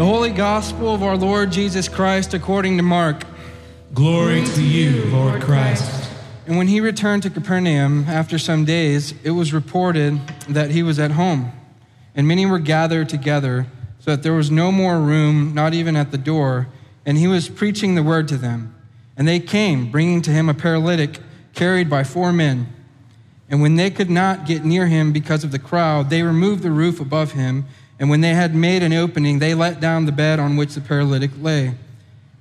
The Holy Gospel of our Lord Jesus Christ according to Mark. Glory to you, Lord Christ. And when he returned to Capernaum after some days, it was reported that he was at home. And many were gathered together, so that there was no more room, not even at the door. And he was preaching the word to them. And they came, bringing to him a paralytic carried by four men. And when they could not get near him because of the crowd, they removed the roof above him. And when they had made an opening, they let down the bed on which the paralytic lay.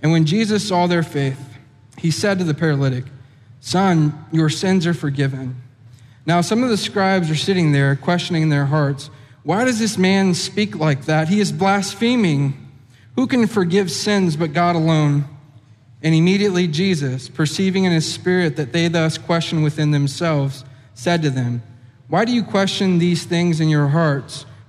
And when Jesus saw their faith, he said to the paralytic, Son, your sins are forgiven. Now, some of the scribes are sitting there, questioning in their hearts, Why does this man speak like that? He is blaspheming. Who can forgive sins but God alone? And immediately Jesus, perceiving in his spirit that they thus questioned within themselves, said to them, Why do you question these things in your hearts?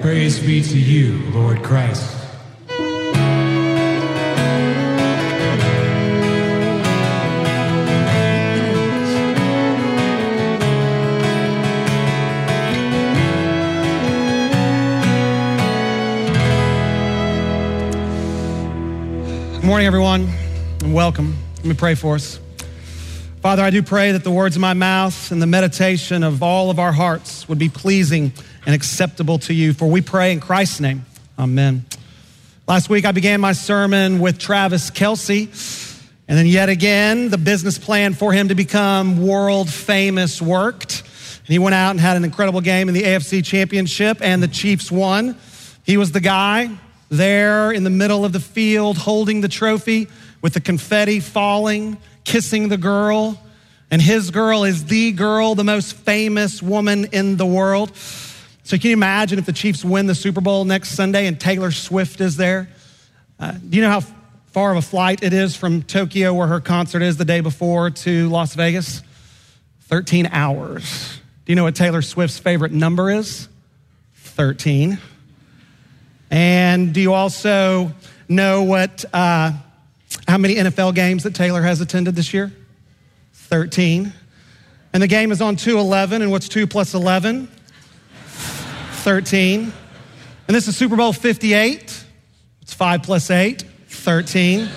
Praise be to you, Lord Christ. Good morning, everyone, and welcome. Let me pray for us. Father, I do pray that the words of my mouth and the meditation of all of our hearts would be pleasing and acceptable to you, for we pray in Christ's name. Amen. Last week, I began my sermon with Travis Kelce. and then yet again, the business plan for him to become world famous worked. And he went out and had an incredible game in the AFC Championship, and the Chiefs won. He was the guy there in the middle of the field holding the trophy with the confetti falling, kissing the girl. And his girl is the girl, the most famous woman in the world. So, can you imagine if the Chiefs win the Super Bowl next Sunday and Taylor Swift is there? Uh, do you know how far of a flight it is from Tokyo, where her concert is the day before, to Las Vegas? 13 hours. Do you know what Taylor Swift's favorite number is? 13. And do you also know what, uh, how many NFL games that Taylor has attended this year? 13. And the game is on 211, and what's 2 plus 11? 13. And this is Super Bowl 58. It's 5 plus 8, 13.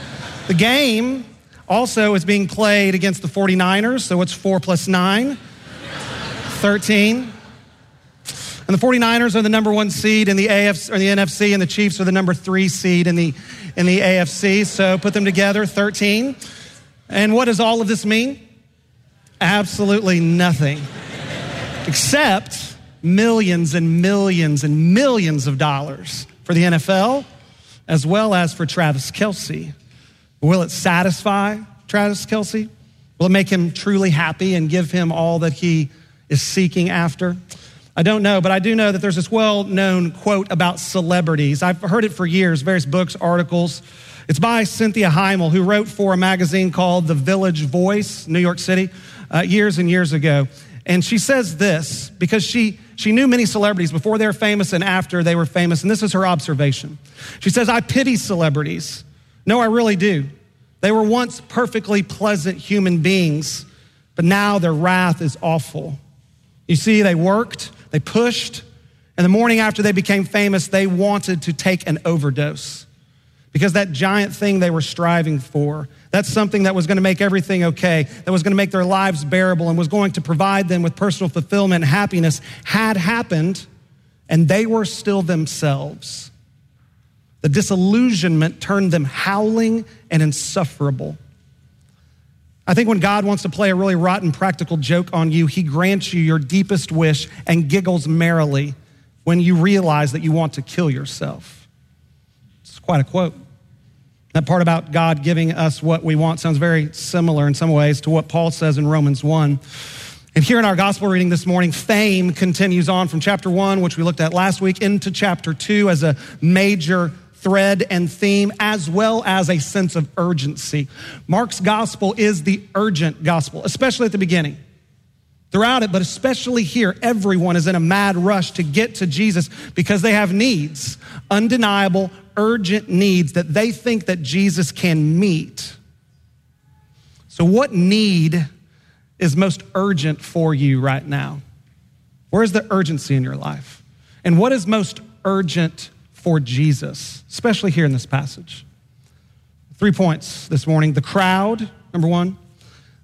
The game also is being played against the 49ers, so it's 4 plus 9, 13. And the 49ers are the number one seed in the AFC or the NFC, and the Chiefs are the number three seed in the in the AFC. So put them together, 13. And what does all of this mean? Absolutely nothing. Except millions and millions and millions of dollars for the NFL, as well as for Travis Kelce. Will it satisfy Travis Kelce? Will it make him truly happy and give him all that he is seeking after? I don't know, but I do know that there's this well known quote about celebrities. I've heard it for years, various books, articles. It's by Cynthia Heimel, who wrote for a magazine called The Village Voice, New York City, uh, years and years ago. And she says this because she, she knew many celebrities before they were famous and after they were famous. And this is her observation. She says, I pity celebrities. No, I really do. They were once perfectly pleasant human beings, but now their wrath is awful. You see, they worked, they pushed, and the morning after they became famous, they wanted to take an overdose because that giant thing they were striving for, that's something that was going to make everything okay, that was going to make their lives bearable and was going to provide them with personal fulfillment and happiness, had happened, and they were still themselves. The disillusionment turned them howling and insufferable. I think when God wants to play a really rotten practical joke on you, he grants you your deepest wish and giggles merrily when you realize that you want to kill yourself. It's quite a quote. That part about God giving us what we want sounds very similar in some ways to what Paul says in Romans 1. And here in our gospel reading this morning, fame continues on from chapter 1, which we looked at last week, into chapter 2 as a major thread and theme, as well as a sense of urgency. Mark's gospel is the urgent gospel, especially at the beginning. Throughout it, but especially here, everyone is in a mad rush to get to Jesus because they have needs, undeniable, urgent needs that they think that Jesus can meet. So, what need is most urgent for you right now? Where's the urgency in your life? And what is most urgent for Jesus, especially here in this passage? Three points this morning the crowd, number one,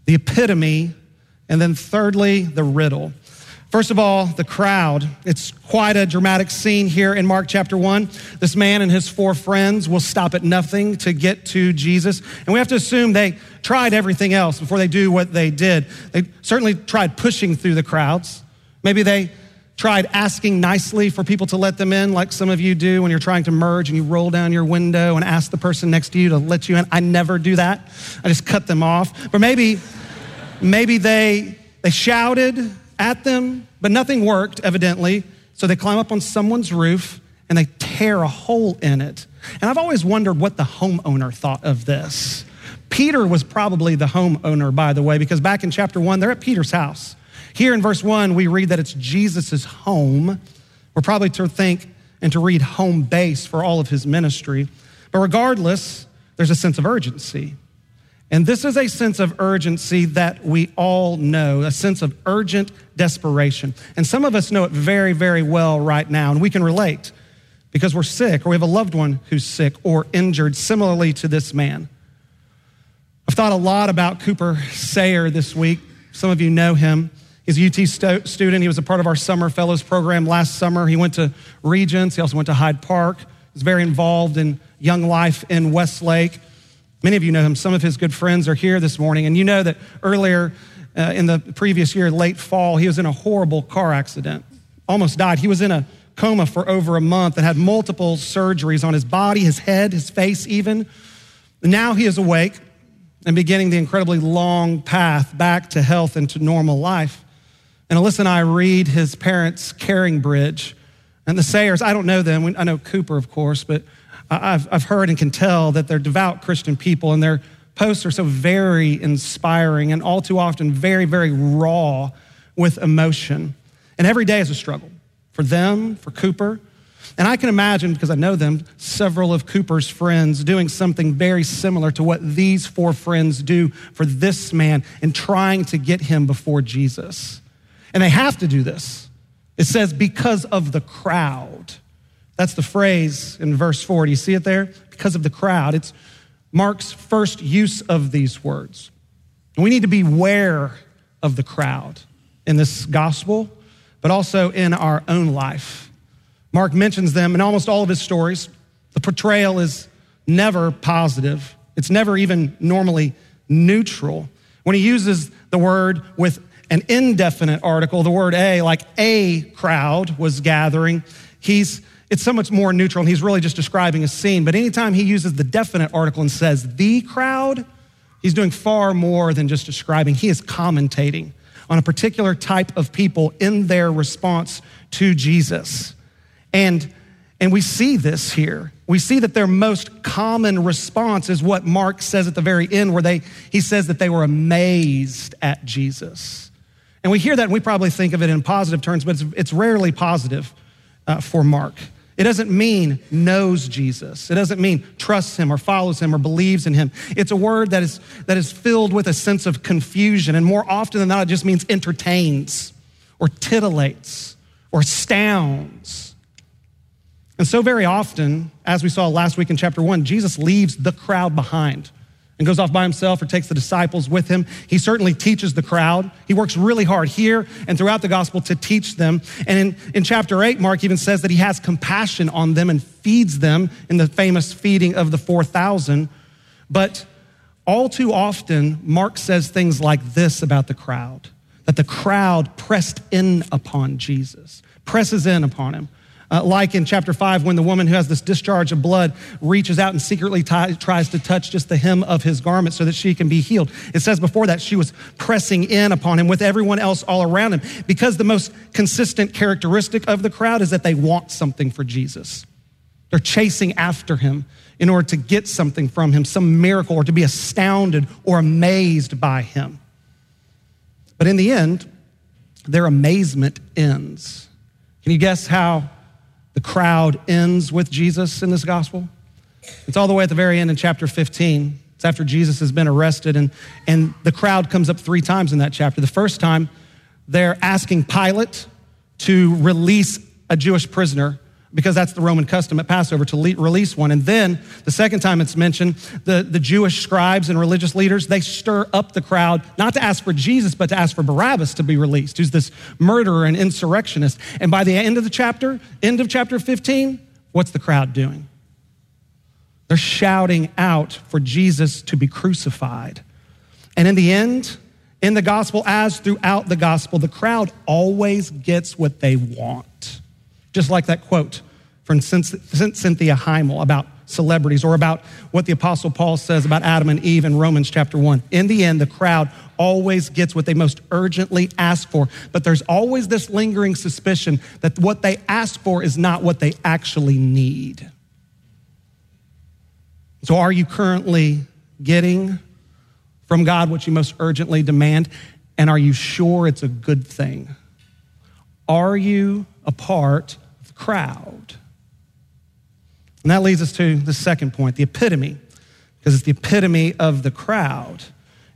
the epitome, and then thirdly, the riddle. First of all, the crowd. It's quite a dramatic scene here in Mark chapter 1. This man and his four friends will stop at nothing to get to Jesus. And we have to assume they tried everything else before they do what they did. They certainly tried pushing through the crowds. Maybe they tried asking nicely for people to let them in, like some of you do when you're trying to merge and you roll down your window and ask the person next to you to let you in. I never do that. I just cut them off. But maybe, maybe they, they shouted at them, but nothing worked, evidently. So they climb up on someone's roof and they tear a hole in it. And I've always wondered what the homeowner thought of this. Peter was probably the homeowner, by the way, because back in chapter one, they're at Peter's house. Here in verse one, we read that it's Jesus' home. We're probably to think and to read home base for all of his ministry. But regardless, there's a sense of urgency. And this is a sense of urgency that we all know, a sense of urgent desperation. And some of us know it very, very well right now, and we can relate because we're sick or we have a loved one who's sick or injured, similarly to this man. I've thought a lot about Cooper Sayer this week. Some of you know him. He's a UT stu- student. He was a part of our Summer Fellows program last summer. He went to Regents, he also went to Hyde Park. He's very involved in young life in Westlake. Many of you know him. Some of his good friends are here this morning. And you know that earlier uh, in the previous year, late fall, he was in a horrible car accident, almost died. He was in a coma for over a month and had multiple surgeries on his body, his head, his face, even. Now he is awake and beginning the incredibly long path back to health and to normal life. And Alyssa and I read his parents' caring bridge. And the Sayers, I don't know them. I know Cooper, of course, but I've, I've heard and can tell that they're devout Christian people, and their posts are so very inspiring and all too often very, very raw with emotion. And every day is a struggle for them, for Cooper. And I can imagine, because I know them, several of Cooper's friends doing something very similar to what these four friends do for this man and trying to get him before Jesus. And they have to do this. It says, because of the crowd. That's the phrase in verse 4. Do you see it there? Because of the crowd. It's Mark's first use of these words. We need to beware of the crowd in this gospel, but also in our own life. Mark mentions them in almost all of his stories. The portrayal is never positive, it's never even normally neutral. When he uses the word with an indefinite article, the word a, like a crowd was gathering, he's it's so much more neutral and he's really just describing a scene. But anytime he uses the definite article and says the crowd, he's doing far more than just describing. He is commentating on a particular type of people in their response to Jesus. And, and we see this here. We see that their most common response is what Mark says at the very end, where they, he says that they were amazed at Jesus. And we hear that and we probably think of it in positive terms, but it's, it's rarely positive uh, for Mark. It doesn't mean knows Jesus. It doesn't mean trusts him or follows him or believes in him. It's a word that is, that is filled with a sense of confusion. And more often than not, it just means entertains or titillates or stounds. And so, very often, as we saw last week in chapter one, Jesus leaves the crowd behind and goes off by himself or takes the disciples with him. He certainly teaches the crowd. He works really hard here and throughout the gospel to teach them. And in, in chapter 8, Mark even says that he has compassion on them and feeds them in the famous feeding of the 4,000. But all too often, Mark says things like this about the crowd that the crowd pressed in upon Jesus, presses in upon him. Uh, like in chapter 5, when the woman who has this discharge of blood reaches out and secretly t- tries to touch just the hem of his garment so that she can be healed. It says before that she was pressing in upon him with everyone else all around him because the most consistent characteristic of the crowd is that they want something for Jesus. They're chasing after him in order to get something from him, some miracle, or to be astounded or amazed by him. But in the end, their amazement ends. Can you guess how the crowd ends with Jesus in this gospel? It's all the way at the very end in chapter 15. It's after Jesus has been arrested, and, and the crowd comes up three times in that chapter. The first time, they're asking Pilate to release a Jewish prisoner because that's the Roman custom at Passover to le- release one. And then the second time it's mentioned, the, the Jewish scribes and religious leaders, they stir up the crowd, not to ask for Jesus, but to ask for Barabbas to be released, who's this murderer and insurrectionist. And by the end of the chapter, end of chapter 15, what's the crowd doing? They're shouting out for Jesus to be crucified. And in the end, in the gospel, as throughout the gospel, the crowd always gets what they want. Just like that quote from Cynthia Heimel about celebrities or about what the Apostle Paul says about Adam and Eve in Romans chapter 1. In the end, the crowd always gets what they most urgently ask for, but there's always this lingering suspicion that what they ask for is not what they actually need. So, are you currently getting from God what you most urgently demand? And are you sure it's a good thing? Are you a part of the crowd. And that leads us to the second point, the epitome, because it's the epitome of the crowd.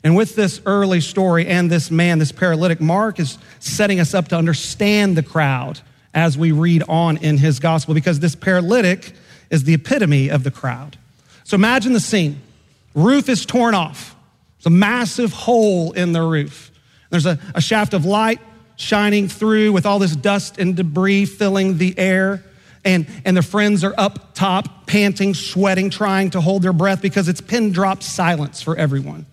And with this early story and this man, this paralytic, Mark is setting us up to understand the crowd as we read on in his gospel, because this paralytic is the epitome of the crowd. So imagine the scene roof is torn off, it's a massive hole in the roof. There's a, a shaft of light shining through with all this dust and debris filling the air. And, and the friends are up top, panting, sweating, trying to hold their breath because it's pin drop silence for everyone.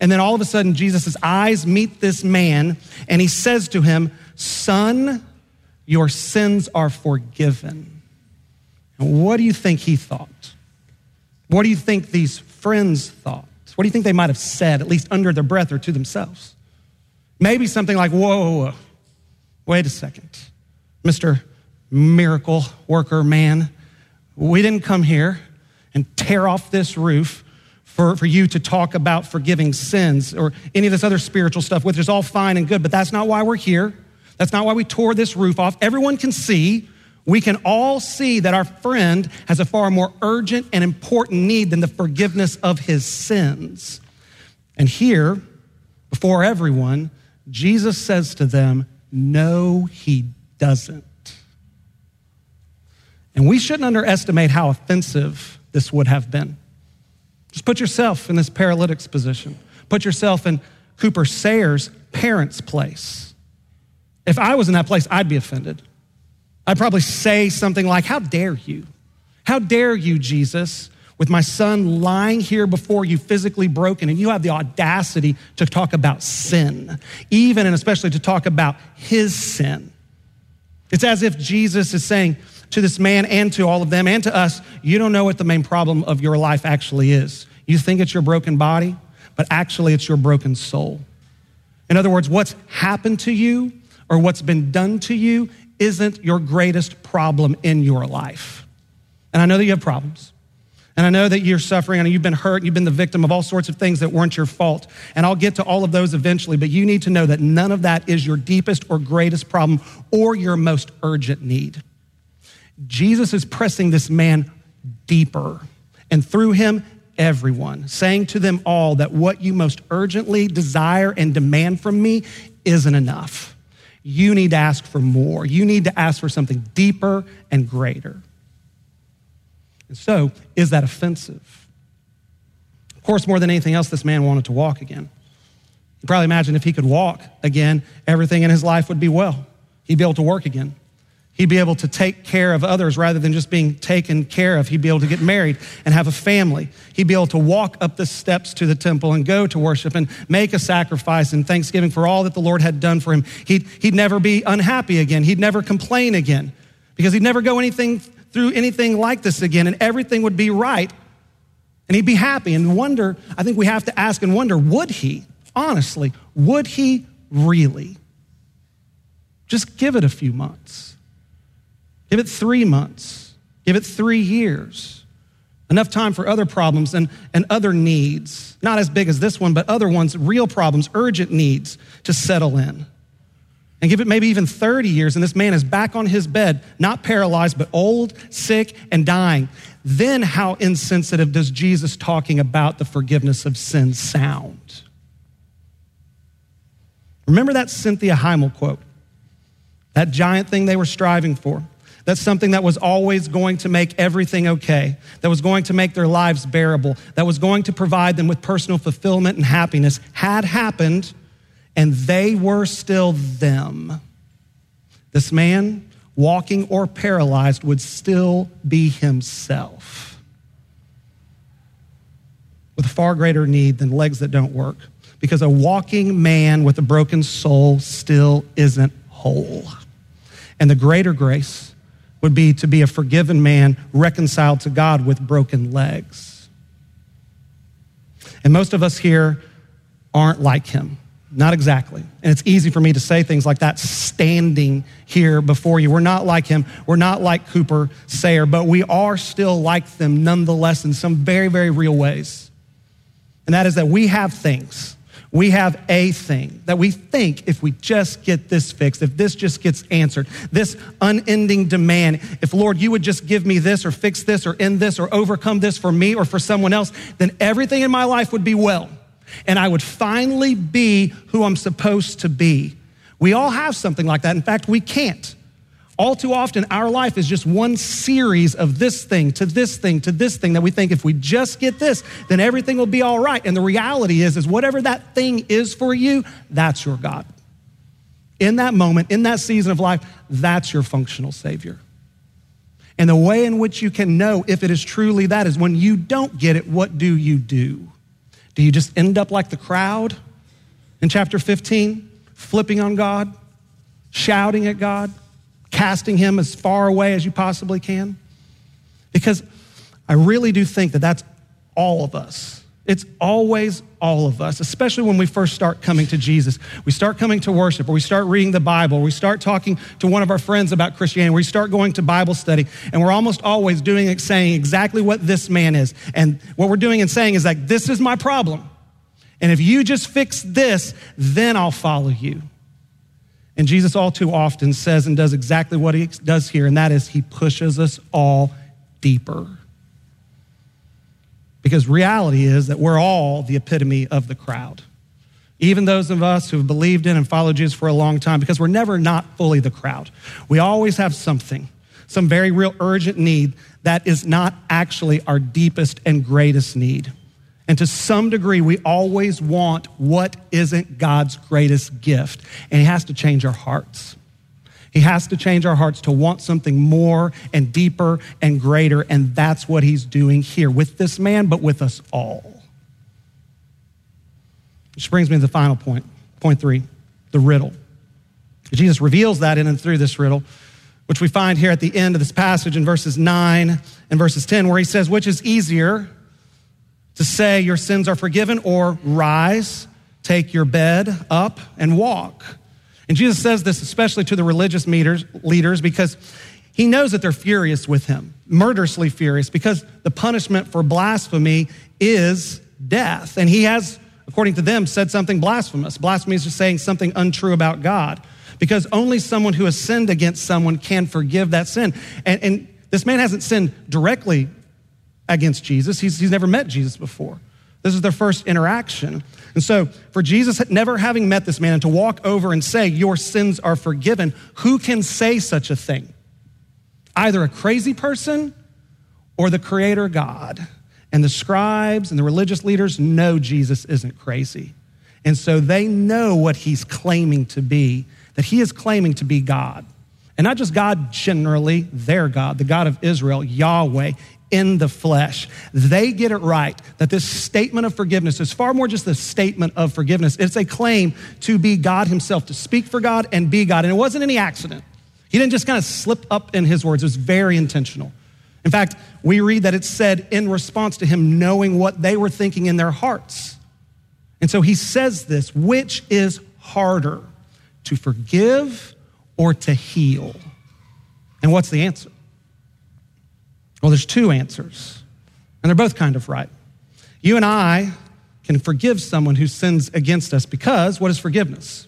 And then all of a sudden, Jesus' eyes meet this man, and he says to him, Son, your sins are forgiven. And what do you think he thought? What do you think these friends thought? What do you think they might have said, at least under their breath or to themselves? Maybe something like, whoa, whoa, whoa. wait a second. Mr. Miracle Worker Man, we didn't come here and tear off this roof for, for you to talk about forgiving sins or any of this other spiritual stuff, which is all fine and good, but that's not why we're here. That's not why we tore this roof off. Everyone can see, we can all see that our friend has a far more urgent and important need than the forgiveness of his sins. And here, before everyone, Jesus says to them, No, he doesn't. And we shouldn't underestimate how offensive this would have been. Just put yourself in this paralytic's position. Put yourself in Cooper Sayer's parents' place. If I was in that place, I'd be offended. I'd probably say something like, How dare you? How dare you, Jesus? with my son lying here before you physically broken, and you have the audacity to talk about sin, even and especially to talk about his sin. It's as if Jesus is saying to this man and to all of them and to us, you don't know what the main problem of your life actually is. You think it's your broken body, but actually it's your broken soul. In other words, what's happened to you or what's been done to you isn't your greatest problem in your life. And I know that you have problems. And I know that you're suffering and you've been hurt, you've been the victim of all sorts of things that weren't your fault. And I'll get to all of those eventually, but you need to know that none of that is your deepest or greatest problem or your most urgent need. Jesus is pressing this man deeper, and through him, everyone, saying to them all that what you most urgently desire and demand from me isn't enough. You need to ask for more. You need to ask for something deeper and greater. And so, is that offensive? Of course, more than anything else, this man wanted to walk again. You probably imagine if he could walk again, everything in his life would be well. He'd be able to work again. He'd be able to take care of others rather than just being taken care of. He'd be able to get married and have a family. He'd be able to walk up the steps to the temple and go to worship and make a sacrifice and thanksgiving for all that the Lord had done for him. He'd, he'd never be unhappy again. He'd never complain again because he'd never go anything through anything like this again and everything would be right and he'd be happy and wonder i think we have to ask and wonder would he honestly would he really just give it a few months give it three months Give it three years. Enough time for other problems and, and other needs, not as big as this one, but other ones, real problems, urgent needs to settle in. And give it maybe even 30 years, and this man is back on his bed, not paralyzed, but old, sick, and dying. Then, how insensitive does Jesus talking about the forgiveness of sin sound? Remember that Cynthia Heimel quote? That giant thing they were striving for. That's something that was always going to make everything okay, that was going to make their lives bearable, that was going to provide them with personal fulfillment and happiness, had happened, and they were still them. This man, walking or paralyzed, would still be himself with a far greater need than legs that don't work, because a walking man with a broken soul still isn't whole. And the greater grace, would be to be a forgiven man reconciled to God with broken legs. And most of us here aren't like him. Not exactly. And it's easy for me to say things like that standing here before you. We're not like him. We're not like Cooper Sayer, but we are still like them nonetheless in some very, very real ways. And that is that we have things we have a thing that we think if we just get this fixed, if this just gets answered, this unending demand, if Lord, you would just give me this or fix this or end this or overcome this for me or for someone else, then everything in my life would be well. And I would finally be who I'm supposed to be. We all have something like that. In fact, we can't. All too often, our life is just one series of this thing to this thing to this thing that we think if we just get this, then everything will be all right. And the reality is, is whatever that thing is for you, that's your God. In that moment, in that season of life, that's your functional Savior. And the way in which you can know if it is truly that is when you don't get it, what do you do? Do you just end up like the crowd in chapter 15, flipping on God, shouting at God? Casting him as far away as you possibly can? Because I really do think that that's all of us. It's always all of us, especially when we first start coming to Jesus. We start coming to worship, or we start reading the Bible, or we start talking to one of our friends about Christianity, we start going to Bible study, and we're almost always doing it, saying exactly what this man is. And what we're doing and saying is like, this is my problem. And if you just fix this, then I'll follow you. And Jesus all too often says and does exactly what he does here, and that is he pushes us all deeper. Because reality is that we're all the epitome of the crowd. Even those of us who have believed in and followed Jesus for a long time, because we're never not fully the crowd. We always have something, some very real urgent need that is not actually our deepest and greatest need. And to some degree, we always want what isn't God's greatest gift. And He has to change our hearts. He has to change our hearts to want something more and deeper and greater. And that's what He's doing here with this man, but with us all. Which brings me to the final point, point three the riddle. Jesus reveals that in and through this riddle, which we find here at the end of this passage in verses 9 and verses 10, where he says, Which is easier? To say your sins are forgiven or rise, take your bed up and walk. And Jesus says this especially to the religious leaders because he knows that they're furious with him, murderously furious, because the punishment for blasphemy is death. And he has, according to them, said something blasphemous. Blasphemy is just saying something untrue about God, because only someone who has sinned against someone can forgive that sin. And, and this man hasn't sinned directly against Jesus. He's, he's never met Jesus before. This is their first interaction. And so, for Jesus never having met this man and to walk over and say, Your sins are forgiven, who can say such a thing? Either a crazy person or the Creator God. And the scribes and the religious leaders know Jesus isn't crazy. And so they know what he's claiming to be, that he is claiming to be God. And not just God generally, their God, the God of Israel, Yahweh, in the flesh. They get it right that this statement of forgiveness is far more just a statement of forgiveness. It's a claim to be God Himself, to speak for God and be God. And it wasn't any accident. He didn't just kind of slip up in His words, it was very intentional. In fact, we read that it's said in response to Him knowing what they were thinking in their hearts. And so He says this which is harder, to forgive or to heal? And what's the answer? Well, there's two answers, and they're both kind of right. You and I can forgive someone who sins against us because what is forgiveness?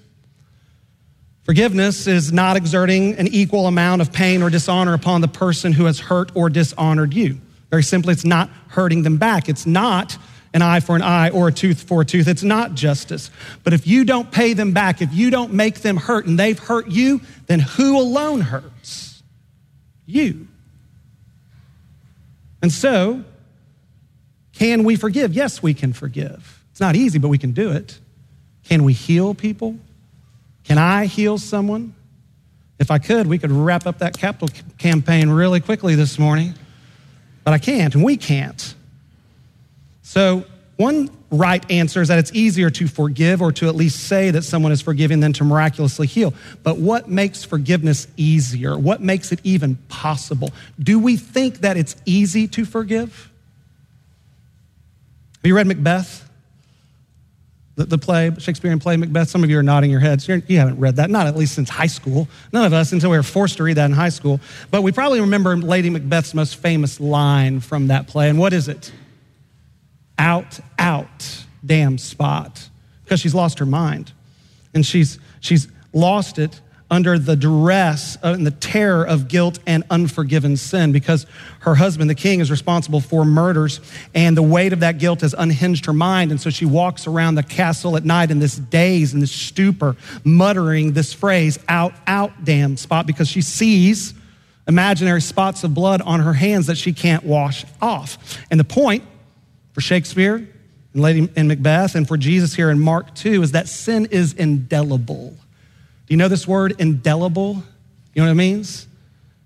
Forgiveness is not exerting an equal amount of pain or dishonor upon the person who has hurt or dishonored you. Very simply, it's not hurting them back. It's not an eye for an eye or a tooth for a tooth. It's not justice. But if you don't pay them back, if you don't make them hurt and they've hurt you, then who alone hurts? You. And so, can we forgive? Yes, we can forgive. It's not easy, but we can do it. Can we heal people? Can I heal someone? If I could, we could wrap up that capital campaign really quickly this morning, but I can't, and we can't. So, one right answer is that it's easier to forgive or to at least say that someone is forgiving than to miraculously heal. But what makes forgiveness easier? What makes it even possible? Do we think that it's easy to forgive? Have you read Macbeth? The, the play, Shakespearean play Macbeth? Some of you are nodding your heads. You're, you have not read that, not at least since high school. None of us until we were forced to read that in high school. But we probably remember Lady Macbeth's most famous line from that play. And what is it? Out, out, damn spot. Because she's lost her mind. And she's, she's lost it under the duress uh, and the terror of guilt and unforgiven sin because her husband, the king, is responsible for murders, and the weight of that guilt has unhinged her mind. And so she walks around the castle at night in this daze and this stupor, muttering this phrase, out, out, damn spot, because she sees imaginary spots of blood on her hands that she can't wash off. And the point for Shakespeare and Lady in Macbeth and for Jesus here in Mark 2 is that sin is indelible. Do you know this word indelible? You know what it means?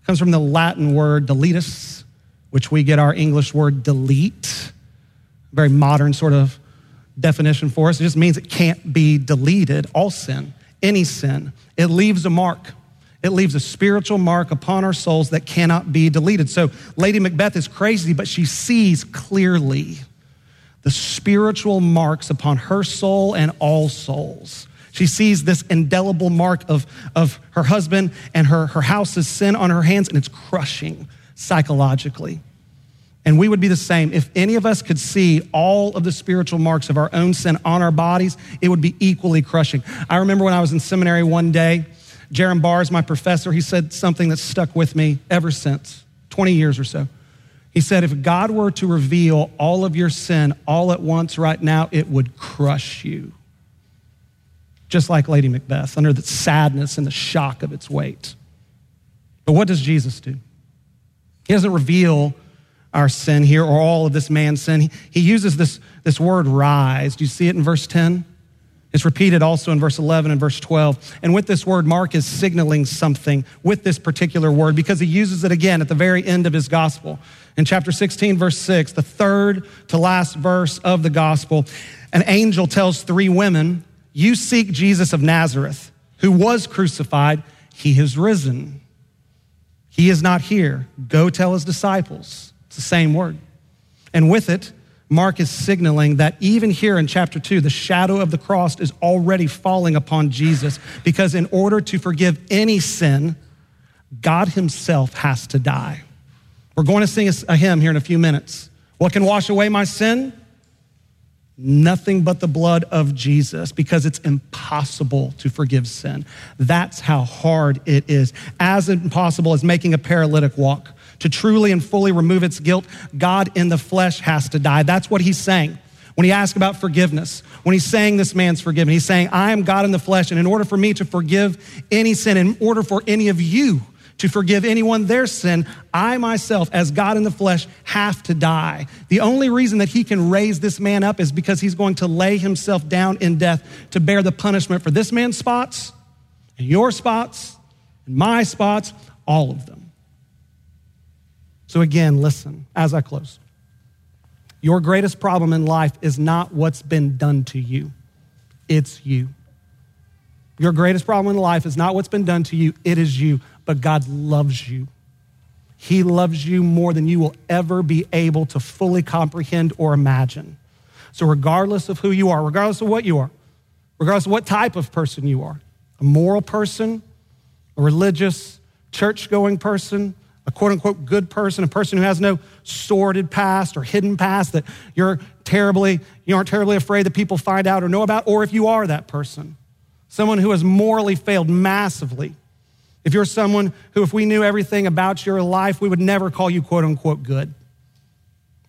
It comes from the Latin word deletus, which we get our English word delete. Very modern sort of definition for us. It just means it can't be deleted. All sin, any sin, it leaves a mark. It leaves a spiritual mark upon our souls that cannot be deleted. So, Lady Macbeth is crazy, but she sees clearly the spiritual marks upon her soul and all souls. She sees this indelible mark of, of her husband and her, her house's sin on her hands, and it's crushing psychologically. And we would be the same. If any of us could see all of the spiritual marks of our own sin on our bodies, it would be equally crushing. I remember when I was in seminary one day, Jaron Bars, my professor, he said something that stuck with me ever since, 20 years or so. He said, if God were to reveal all of your sin all at once right now, it would crush you just like Lady Macbeth, under the sadness and the shock of its weight. But what does Jesus do? He doesn't reveal our sin here or all of this man's sin. He, uses this, this word rise. Do you see it in verse 10? It's repeated also in verse 11 and verse 12. And with this word, Mark is signaling something with this particular word because he uses it again at the very end of his gospel. In chapter 16, verse 6, the third to last verse of the gospel, an angel tells three women you seek Jesus of Nazareth, who was crucified. He has risen. He is not here. Go tell his disciples. It's the same word. And with it, Mark is signaling that even here in chapter 2, the shadow of the cross is already falling upon Jesus because in order to forgive any sin, God himself has to die. We're going to sing a hymn here in a few minutes. What can wash away my sin? Nothing but the blood of Jesus because it's impossible to forgive sin. That's how hard it is. As impossible as making a paralytic walk. To truly and fully remove its guilt, God in the flesh has to die. That's what he's saying. When he asks about forgiveness, when he's saying this man's forgiven, he's saying, I am God in the flesh, and in order for me to forgive any sin, in order for any of you to forgive anyone their sin, I myself, as God in the flesh, have to die. The only reason that he can raise this man up is because he's going to lay himself down in death to bear the punishment for this man's spots, and your spots, and my spots, all of them. So, again, listen as I close. Your greatest problem in life is not what's been done to you, it's you. Your greatest problem in life is not what's been done to you, it is you but God loves you. He loves you more than you will ever be able to fully comprehend or imagine. So, regardless of who you are, regardless of what you are, regardless of what type of person you are a moral person, a religious, church going person, a quote unquote good person, a person who has no sordid past or hidden past that you're terribly, you aren't terribly afraid that people find out or know about, or if you are that person, someone who has morally failed massively. If you're someone who, if we knew everything about your life, we would never call you quote unquote good.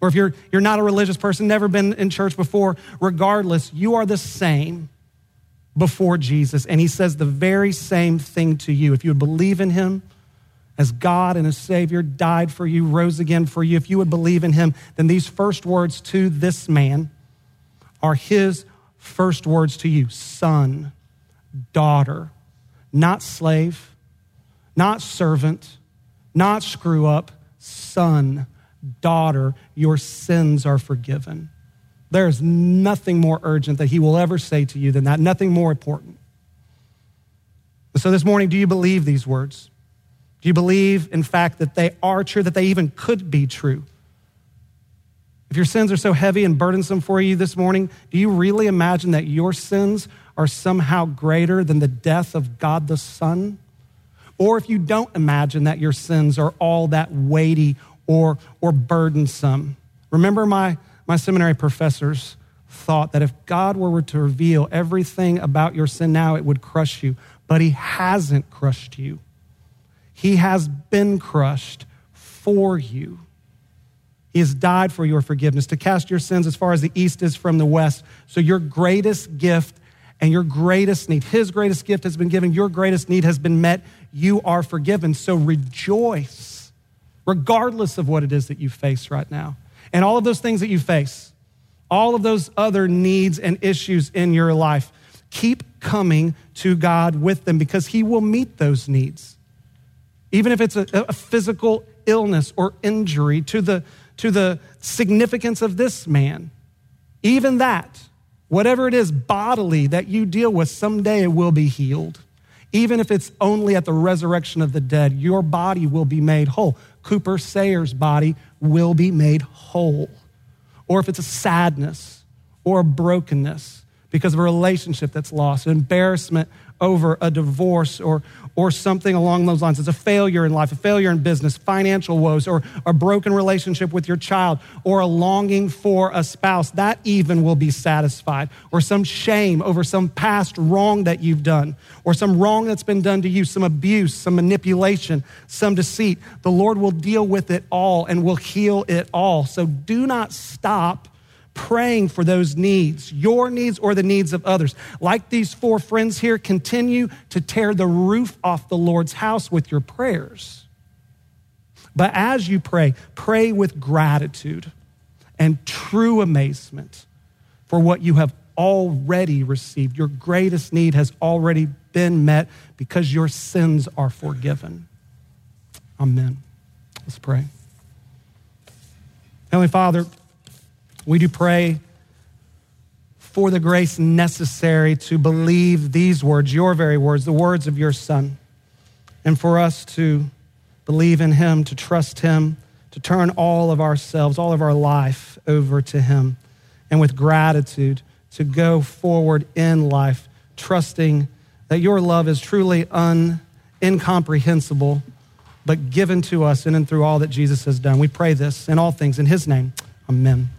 Or if you're, you're not a religious person, never been in church before, regardless, you are the same before Jesus. And he says the very same thing to you. If you would believe in him as God and as Savior, died for you, rose again for you, if you would believe in him, then these first words to this man are his first words to you son, daughter, not slave, not servant, not screw up, son, daughter, your sins are forgiven. There is nothing more urgent that he will ever say to you than that, nothing more important. So, this morning, do you believe these words? Do you believe, in fact, that they are true, that they even could be true? If your sins are so heavy and burdensome for you this morning, do you really imagine that your sins are somehow greater than the death of God the Son? Or if you don't imagine that your sins are all that weighty or, or burdensome, remember my my seminary professors thought that if God were to reveal everything about your sin now, it would crush you. But He hasn't crushed you, He has been crushed for you. He has died for your forgiveness, to cast your sins as far as the east is from the west. So, your greatest gift and your greatest need, His greatest gift has been given, your greatest need has been met. You are forgiven. So, rejoice, regardless of what it is that you face right now and all of those things that you face, all of those other needs and issues in your life, keep coming to God with them because He will meet those needs. Even if it's a, a physical illness or injury to the, to the significance of this man, even that, whatever it is bodily that you deal with, someday it will be healed. Even if it's only at the resurrection of the dead, your body will be made whole. Cooper Sayer's body will be made whole. Or if it's a sadness or a brokenness because of a relationship that's lost, embarrassment over a divorce or, or something along those lines. It's a failure in life, a failure in business, financial woes, or a broken relationship with your child, or a longing for a spouse. That even will be satisfied. Or some shame over some past wrong that you've done, or some wrong that's been done to you, some abuse, some manipulation, some deceit. The Lord will deal with it all and will heal it all. So do not stop praying for those needs, your needs or the needs of others. Like these four friends here, continue to tear the roof off the Lord's house with your prayers. But as you pray, pray with gratitude and true amazement for what you have already received. Your greatest need has already been met because your sins are forgiven. Amen. Let's pray. Heavenly Father, we do pray for the grace necessary to believe these words, your very words, the words of your Son, and for us to believe in Him, to trust Him, to turn all of ourselves, all of our life over to Him, and with gratitude to go forward in life, trusting that your love is truly un, incomprehensible, but given to us in and through all that Jesus has done. We pray this in all things in His name. Amen.